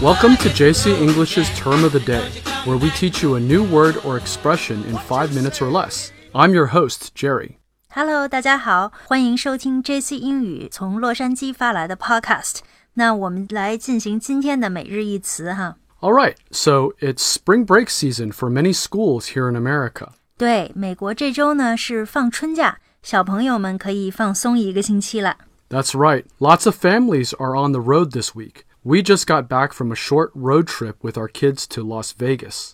Welcome to JC English's Term of the Day, where we teach you a new word or expression in five minutes or less. I'm your host, Jerry. Hello，大家好，欢迎收听 JC 英语从洛杉矶发来的 Podcast。那我们来进行今天的每日一词哈。 All right, so it's spring break season for many schools here in America. 对，美国这周呢是放春假，小朋友们可以放松一个星期了。 That's right, lots of families are on the road this week. We just got back from a short road trip with our kids to Las Vegas.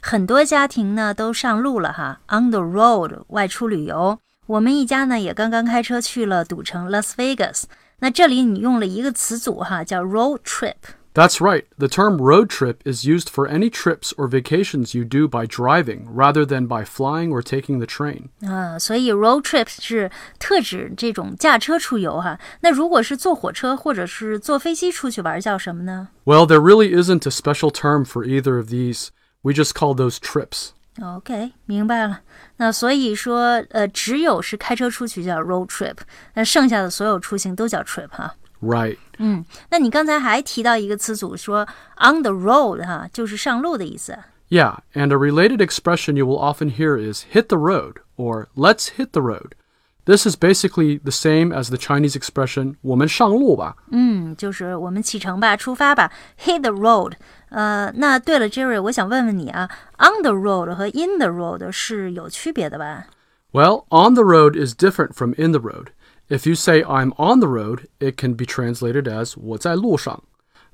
很多家庭呢都上路了哈，on the road 外出旅游。我们一家呢也刚刚开车去了赌城 Las Vegas。那这里你用了一个词组哈，叫 road trip。 That's right, the term road trip is used for any trips or vacations you do by driving rather than by flying or taking the train. 啊，所以 road trip 是特指这种驾车出游哈。那如果是坐火车或者是坐飞机出去玩，叫什么呢 Well, there really isn't a special term for either of these. We just call those trips. ？OK，明白了。那所以说，呃，只有是开车出去叫 road trip，那剩下的所有出行都叫 trip 哈。 Right. 嗯，那你刚才还提到一个词组说 on the road 哈，就是上路的意思。 Yeah, and a related expression you will often hear is hit the road or let's hit the road. This is basically the same as the Chinese expression 我们上路吧.嗯，就是我们启程吧，出发吧，hit the road。呃，那对了，Jerry，我想问问你啊，on the road 和 in the road 是有区别的吧？ Well, on the road is different from in the road. If you say I'm on the road, it can be translated as 我在路上.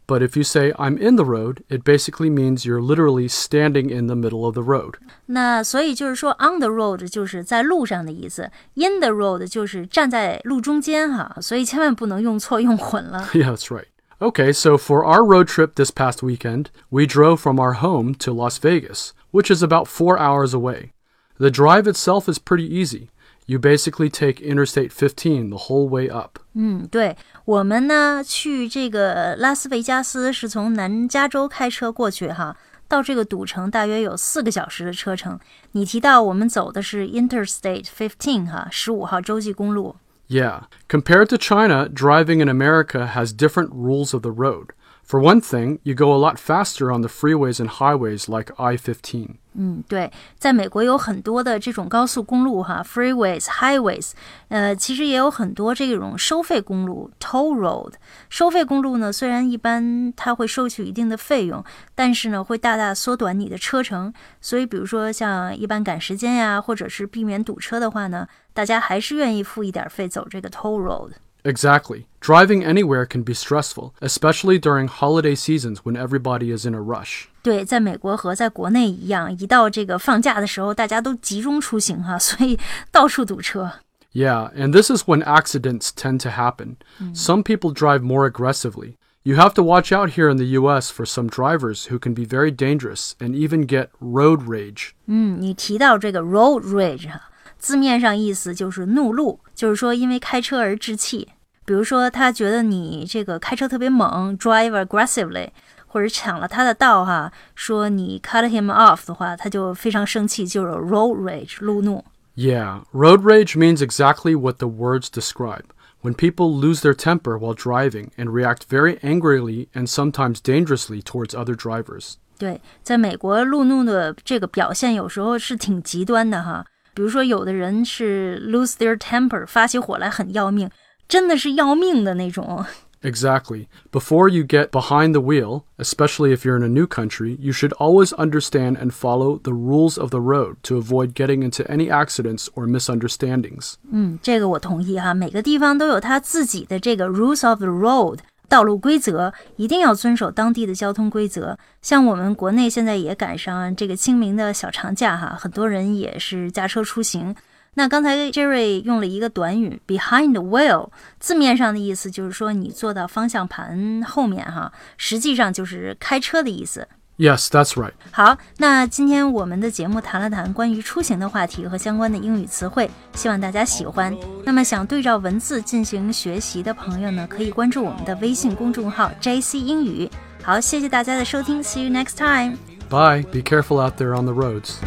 But if you say I'm in the road, it basically means you're literally standing in the middle of the road. 那所以就是说，on the road 就是在路上的意思，in the road 就是站在路中间哈，所以千万不能用错用混了。 Yeah, that's right. Okay, so for our road trip this past weekend, we drove from our home to Las Vegas, which is about four hours away. The drive itself is pretty easy. You basically take Interstate 15 the whole way up. 嗯，对我们呢去这个拉斯维加斯是从南加州开车过去哈，到这个赌城大约有四个小时的车程。你提到我们走的是 Interstate 15哈，十五号洲际公路。 Yeah. Compared to China, driving in America has different rules of the road. For one thing, you go a lot faster on the freeways and highways like I 15. 嗯，对，在美国有很多的这种高速公路哈，freeways、highways，呃，其实也有很多这种收费公路 （toll road）。收费公路呢，虽然一般它会收取一定的费用，但是呢，会大大缩短你的车程。所以，比如说像一般赶时间呀，或者是避免堵车的话呢，大家还是愿意付一点费走这个 toll road。 Exactly. Driving anywhere can be stressful, especially during holiday seasons when everybody is in a rush. 对，在美国和在国内一样，一到这个放假的时候，大家都集中出行哈，所以到处堵车。 Yeah, and this is when accidents tend to happen. Some people drive more aggressively. You have to watch out here in the US for some drivers who can be very dangerous and even get road rage. 嗯，你提到这个 road rage 哈，字面上意思就是怒路，就是说因为开车而置气。 比如说，他觉得你这个开车特别猛，drive aggressively，或者抢了他的道哈，说你 cut him off 的话，他就非常生气，就有 road rage 路怒。 Yeah, road rage means exactly what the words describe. When people lose their temper while driving and react very angrily and sometimes dangerously towards other drivers. 对，在美国路怒的这个表现有时候是挺极端的哈。比如说，有的人是 lose their temper，发起火来很要命， 真的是要命的那种。 Exactly. Before you get behind the wheel, especially if you're in a new country, you should always understand and follow the rules of the road to avoid getting into any accidents or misunderstandings. 嗯，这个我同意哈。每个地方都有它自己的这个 rules of the road 道路规则，一定要遵守当地的交通规则。像我们国内现在也赶上这个清明的小长假哈，很多人也是驾车出行。 那刚才 Jerry 用了一个短语 behind the wheel，字面上的意思就是说你坐到方向盘后面哈，实际上就是开车的意思。Yes, that's right. 好，那今天我们的节目谈了谈关于出行的话题和相关的英语词汇，希望大家喜欢。那么想对照文字进行学习的朋友呢，可以关注我们的微信公众号 JC 英语。好，谢谢大家的收听，See you next time。Bye. Be careful out there on the roads.